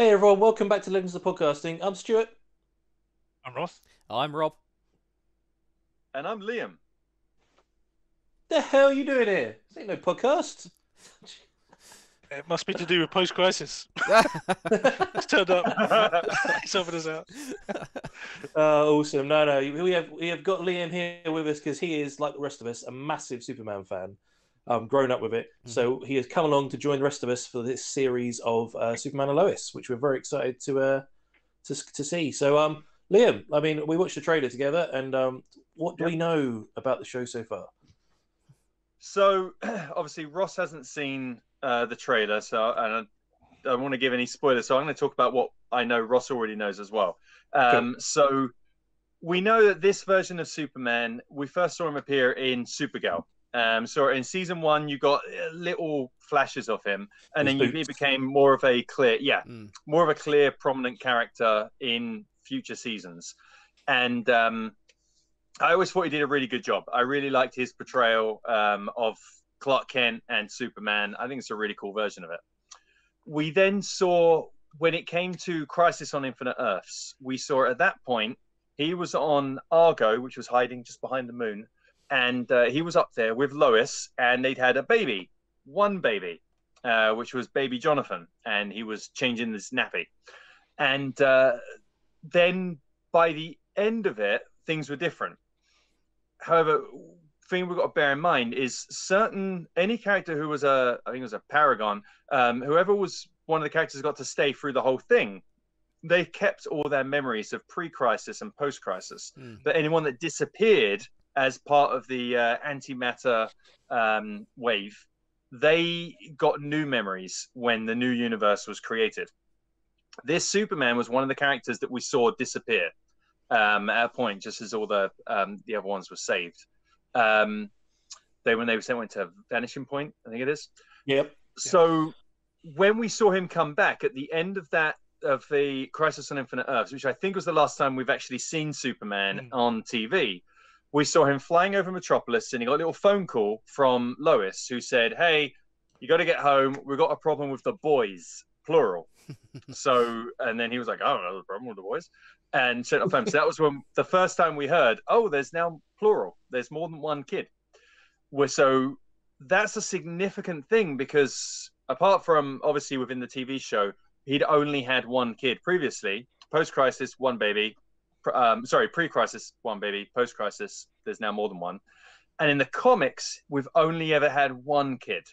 Hey everyone, welcome back to Legends of Podcasting. I'm Stuart. I'm Ross. I'm Rob. And I'm Liam. The hell are you doing here? This ain't no podcast. It must be to do with post crisis. It's turned up. He's helping us out. Uh, awesome. No, no, we have we have got Liam here with us because he is like the rest of us a massive Superman fan. Um, grown up with it, so he has come along to join the rest of us for this series of uh, Superman and Lois, which we're very excited to uh, to to see. So, um, Liam, I mean, we watched the trailer together, and um, what do we know about the show so far? So obviously Ross hasn't seen uh, the trailer, so and I don't want to give any spoilers. So I'm going to talk about what I know Ross already knows as well. Um, So we know that this version of Superman, we first saw him appear in Supergirl. Um, so in season one, you got uh, little flashes of him, and His then you, he became more of a clear, yeah, Mm. more of a clear, prominent character in future seasons. And um, I always thought he did a really good job. I really liked his portrayal um, of Clark Kent and Superman. I think it's a really cool version of it. We then saw when it came to Crisis on Infinite Earths, we saw at that point he was on Argo, which was hiding just behind the moon, and uh, he was up there with Lois, and they'd had a baby, one baby, uh, which was baby Jonathan, and he was changing his nappy. And uh, then by the end of it, things were different. However, thing we've got to bear in mind is certain any character who was a I think it was a paragon, um, whoever was one of the characters got to stay through the whole thing, they kept all their memories of pre-crisis and post-crisis. Mm. But anyone that disappeared as part of the uh, antimatter um, wave, they got new memories when the new universe was created. This Superman was one of the characters that we saw disappear um, at a point, just as all the um, the other ones were saved. Um, they when they went went to vanishing point, I think it is. Yep. So when we saw him come back at the end of that of the Crisis on Infinite Earths, which I think was the last time we've actually seen Superman Mm. on TV, we saw him flying over Metropolis, and he got a little phone call from Lois, who said, "Hey, you got to get home. We've got a problem with the boys, plural." so, and then he was like, "I don't know the problem with the boys," and shut up home. So that was when the first time we heard, "Oh, there's now plural. There's more than one kid." Well, so that's a significant thing because apart from obviously within the TV show, he'd only had one kid previously. Post crisis, one baby. Um, sorry, pre crisis, one baby. Post crisis, there's now more than one. And in the comics, we've only ever had one kid.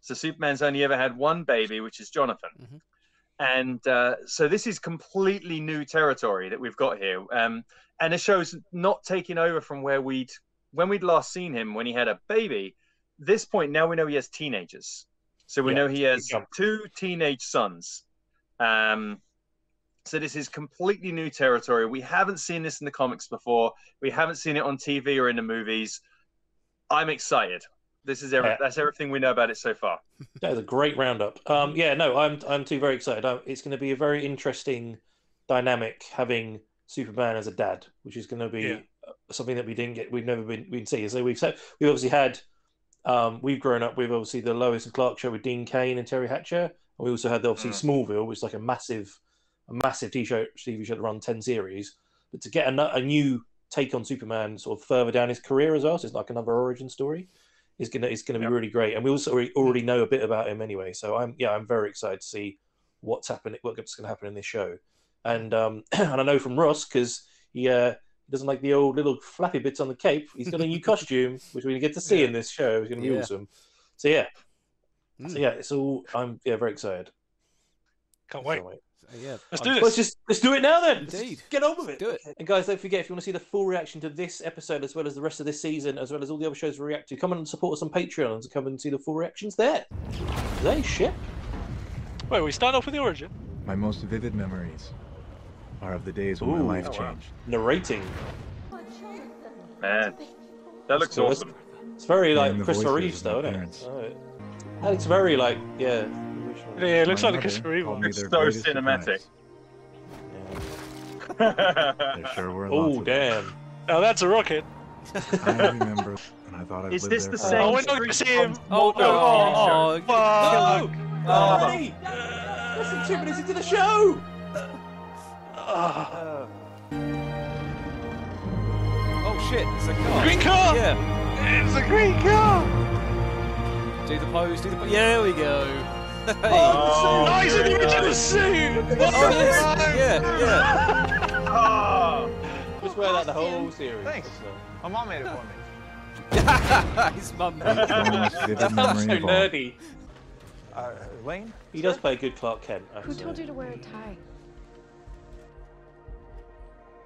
So Superman's only ever had one baby, which is Jonathan. Mhm. And uh, so this is completely new territory that we've got here. Um, and the show's not taking over from where we'd when we'd last seen him when he had a baby. This point now we know he has teenagers. So we Yeah, know he has two teenage sons. Um, so this is completely new territory. We haven't seen this in the comics before. We haven't seen it on TV or in the movies. I'm excited. This is every, Yeah. that's everything we know about it so far. That was a great roundup. Um, yeah, no, I'm I'm too very excited. I, it's going to be a very interesting dynamic having Superman as a dad, which is going to be Yeah. something that we didn't get. We've never been been see. So we've so we've obviously had. Um, we've grown up with obviously the Lois and Clark show with Dean Cain and Teri Hatcher, and we also had the, obviously Smallville, which is like a massive, a massive TV show, TV show that run ten series. But to get a, a new take on Superman, sort of further down his career as well, so it's like another origin story is gonna is gonna be Yep. really great. And we also already, already know a bit about him anyway. So I'm yeah, I'm very excited to see what's happening, what's going to happen in this show. And um, and I know from Ross because he uh, doesn't like the old little flappy bits on the cape. He's got a new costume, which we're going to get to see in this show. It's going to be Yeah. awesome. So yeah, so Mm. yeah, it's all. I'm yeah very excited. Can't wait. Can't wait. So, yeah. Let's I'm- do Let's just let's do it now then. Indeed. Get on with it. Do it. And guys, don't forget if you want to see the full reaction to this episode as well as the rest of this season, as well as all the other shows we react to, come and support us on Patreon and come and see the full reactions there. They ship. Wait, we start off with the origin. My most vivid memories are of the days when Ooh. my life Oh, wow. changed. narrating. Man, that looks cool, awesome. It's very like am the Christopher Reeves, though, isn't parents. it? Oh, it- That looks very like yeah. Yeah, it looks My like a mother Christopher Reeve called one. It's so cinematic. surprise. There sure were Oh of them. damn! Now that's a rocket. I remember, and I thought I'd Is lived this there the forever. Oh, same? we're not going to see him. Oh, no. Oh, Oh, fuck. No! Oh. Buddy! Less than two minutes into the show. Ah. Oh shit, it's a car. Green car! Yeah. It's a green car! Do the pose, do the pose. Yeah, there we go. Hey. Oh, Oh, he's in the very original nice. suit! Oh, yes. Yeah, yeah. Oh. Just wear that the whole series. Thanks. So- My mom made it for me. His mum. Each one's vivid That so nerdy. Uh, Wayne? He does play a good Clark Kent. I Who told you to wear a tie?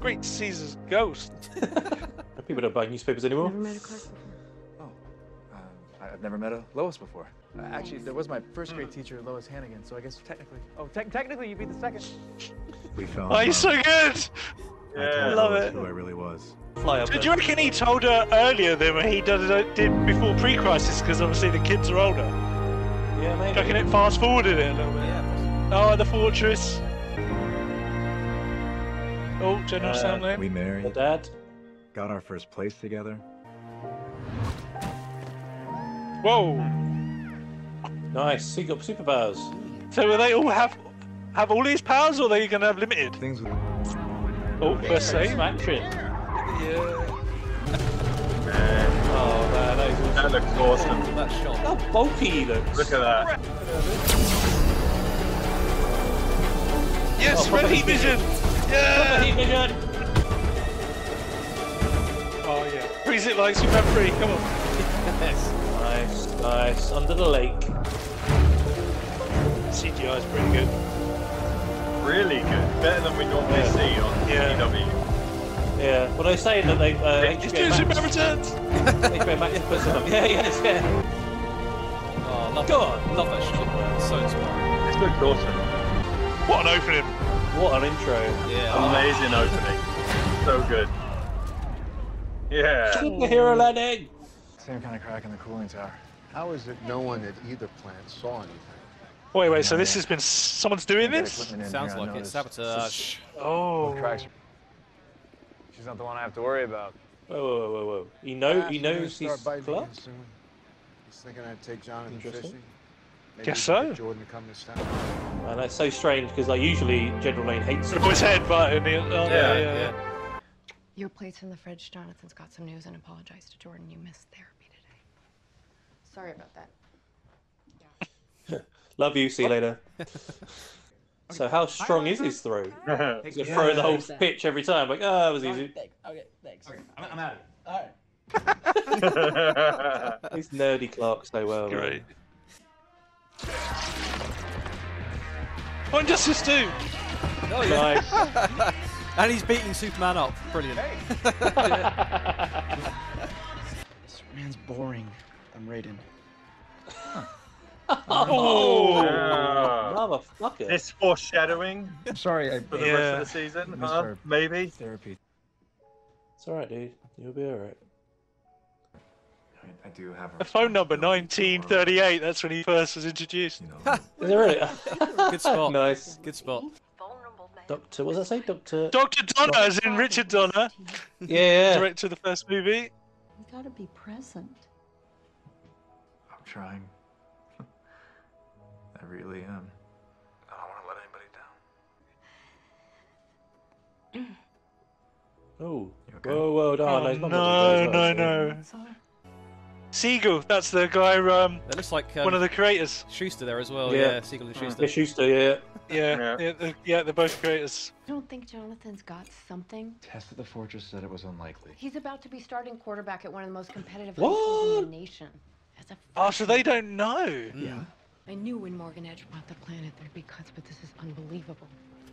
Great Caesar's ghost. People don't buy newspapers anymore. Never met a Clark before. Uh, I've never met a Lois before. Uh, actually, there was my first grade teacher, Lois Hannigan, so I guess technically. Oh, te- technically you beat the second. We fell. Oh, in he's so good! I Yeah. told Love Lois it. Who I really was. Fly up. Did there. you reckon he told her earlier than what he did, did before pre-crisis? Because obviously the kids are older. Yeah, maybe. Reckon it fast forwarded it a little bit. Yeah, Oh, the fortress. Oh, General Uh, Sam there. We The married, dad. got our first place together. Whoa. Nice. He got superpowers. So will they all have have all these powers, or are they going to have limited? Things with Oh, first save. Some action. Yeah. Man, Oh man, that is awesome. that looks awesome. That shot. How bulky he looks. Look at that. Yes, Oh, red proper heat heat vision. Proper Yeah. heat vision. Oh yeah. Freeze it like Superman 3. Come on. Nice, nice. Under the lake. CGI is pretty good. Really good. Better than we normally Yeah. see on Yeah. CW. Yeah. Well, they're saying that they uh, He's HBO doing Max, Superman Returns. HBO Max put some up. Yeah, yes, yeah. Oh, love Go that. on. Love that shot. So inspiring. This looks awesome. What an opening. What an intro. Yeah. Amazing opening. So good. Yeah. Superhero landing. Same kind of crack in the cooling tower. How is it no one at either plant saw anything? Wait, wait. So this has been someone's doing this? equipment Sounds here, like it. noticed. Sabotage. Oh. Cracks. She's not the one I have to worry about. Whoa, whoa, whoa, whoa, whoa. He know, he knows he's start biting Clark. again soon. He's thinking I'd take Jonathan Interesting. fishing. Maybe Guess so. Jordan to come this time. And that's so strange because like usually General Lane hates him. Oh, his head button. he- Oh, uh, yeah, yeah, yeah. yeah. Your plate's in the fridge. Jonathan's got some news and apologized to Jordan. You missed therapy today. Sorry about that. Love you. See you later. so how strong is his throw? He's gonna throw the whole pitch every time. Like, ah, oh, that was easy. Okay, thanks. Okay, I'm, I'm out of it. All right. He's nerdy Clark so well. man. Great. Oh, Injustice 2. Oh, yeah. Nice. And he's beating Superman up. Brilliant. Superman's boring. I'm Raiden. Oh. oh, Yeah. motherfucker. This foreshadowing I'm sorry, I for the Yeah. rest of the season, huh? Maybe. therapy. It's alright, dude. You'll be alright. I, I do have a The phone number responsibility to the world, 1938. That's when he first was introduced. You know, Is it really? Good spot. nice. Good spot. Doctor, what does that say? Doctor. Dr. Donner, as in Richard Donner, Yeah, yeah. director of the first movie. You gotta be present. I'm trying. I really am. I don't want to let anybody down. Oh. You okay? Whoa, whoa, no, Oh, no, no, Doctor no, no. That's. Siegel, that's the guy, um, That looks like um, one of the creators. Shuster there as well. Yeah. Yeah, Siegel and Yeah, Shuster. Shuster, yeah. Yeah, Yeah. yeah, the- yeah, they're both creators. I don't think Jonathan's got something? Test at the fortress said it was unlikely. He's about to be starting quarterback at one of the most competitive high schools in the nation. As a Oh, so they don't know. Mm. I knew when Morgan Edge bought the planet there'd be cuts, but this is unbelievable.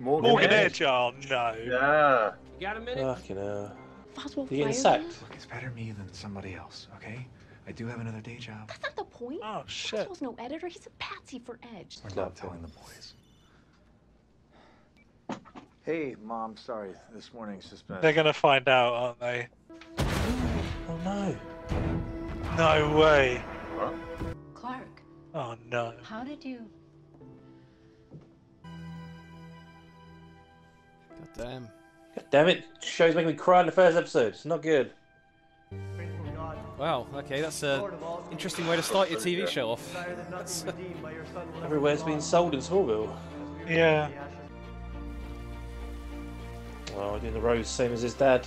Morgan, Morgan Edge. Edge, oh no. Yeah. Fucking hell. Foswell You getting fired him? sacked? Look, it's better me than somebody else, okay? I do have another day job. That's not the point. Oh shit. Foswell's no editor. He's a patsy for Edge. We're not telling the boys. Hey, Mom, sorry. This morning's just been. They're gonna find out, aren't they? Oh no. No way. Clark, Oh no. how did you? God damn. God damn it. Show's making me cry in the first episode. It's not good. Wow. Okay, that's a interesting way to start your TV show off. Everywhere's been sold in Smallville. Yeah. Oh, doing the rose, same as his dad.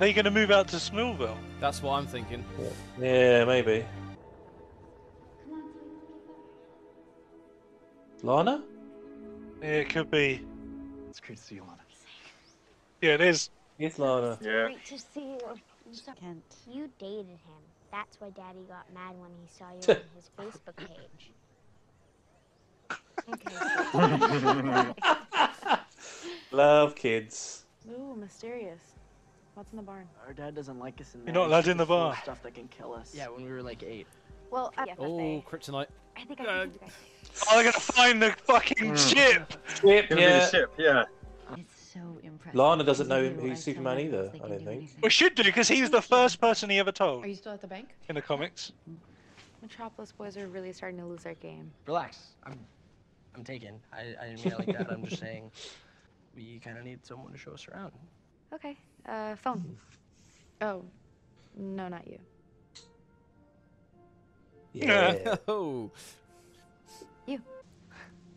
Are you going to move out to Smallville? That's what I'm thinking. Yeah, maybe. Lana? Yeah, it could be. It's great to see you, Lana. Yeah, it is. It's Lana. Yeah. Great to see you. Kent. You dated him. That's why Daddy got mad when he saw you on his Facebook page. Love kids. Ooh, mysterious. What's in the barn? Our dad doesn't like us in the barn. You're not allowed in the barn. Stuff that can kill us. Yeah, when we were like eight. Well, uh, yeah, Oh, kryptonite. I think I can you guys. Oh, they're going to find the fucking ship. Ship, Gonna be yeah. the ship, yeah. It's so impressive. Lana doesn't know I him, knew I who's Superman either, I don't think. We should do, because he was the first person he ever told Are you still at the bank? in the comics. Metropolis boys are really starting to lose their game. Relax. I'm, I'm taken. I, I didn't mean it like that. I'm just saying, we kind of need someone to show us around. Okay. Uh, phone. Oh, no, not you. Yeah. Oh. You.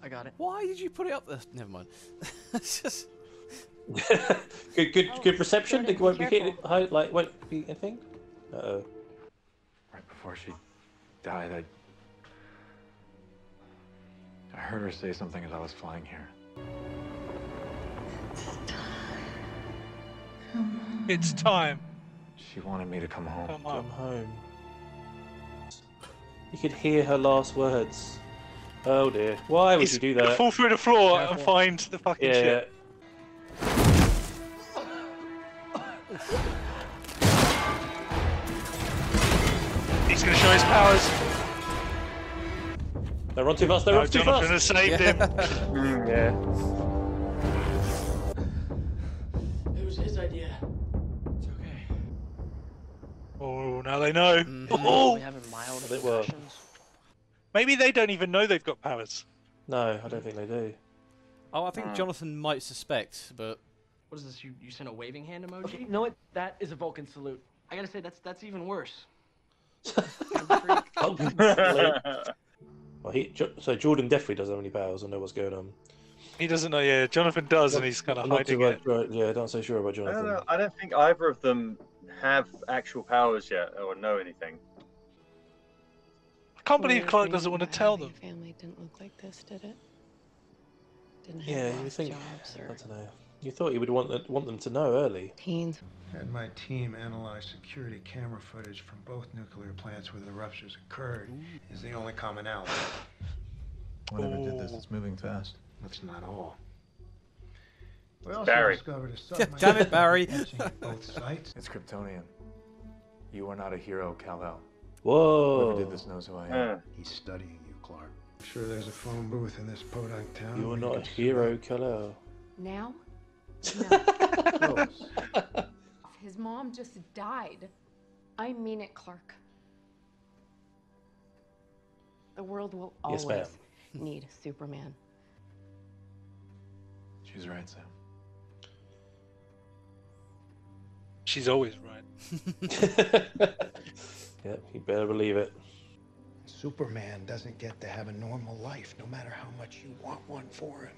I got it. Why did you put it up there? Never mind. it's just. good, good, Oh, good reception. It won't be be hit. careful. Like won't be anything. Uh oh. Right before she died, I. I heard her say something as I was flying here. It's time. She wanted me to come home. Come Come home. You could hear her last words. Oh dear. Why would He's you do that? Fall through the floor and find the fucking Yeah. ship. He's going to show his powers. They run too fast. They No, run too Jonathan has fast. saved him. Mm, yeah. Oh, now they know. Mhm. Oh, We having mild They were. concussions. maybe they don't even know they've got powers. No, I don't think they do. Oh, I think Jonathan might suspect, but What is this? You, you sent a waving hand emoji? Okay, you know what? That is a Vulcan salute. I gotta say, that's that's even worse. Oh, well, he, so Jordan definitely doesn't have any powers or know what's going on. He doesn't know. Yeah, Jonathan does, and he's kind of I'm not hiding it. right, right, yeah, don't so sure about I don't Jonathan. know. I don't think either of them have actual powers yet or know anything. I can't believe Weird Clark thing doesn't want to tell them. a Family didn't look like this, did it? Didn't have Yeah, you think? jobs I don't know. You thought you would want th- want them to know early. teens. Had my team analyze security camera footage from both nuclear plants where the ruptures occurred. Is the only commonality. Whatever did this, it's moving fast. That's not all. We also Barry. discovered a submarine Damn it, Barry. both sites. It's Kryptonian. You are not a hero, Kal-El. Whoa! Whoever did this knows who I am. Uh, He's studying you, Clark. I'm sure there's a phone booth in this podunk town. You are not a hero, Kal-El. Now? up close. His mom just died. I mean it, Clark. The world will Yes, always need Superman. She's right, Sam. She's always right. yep, you better believe it. Superman doesn't get to have a normal life, no matter how much you want one for him.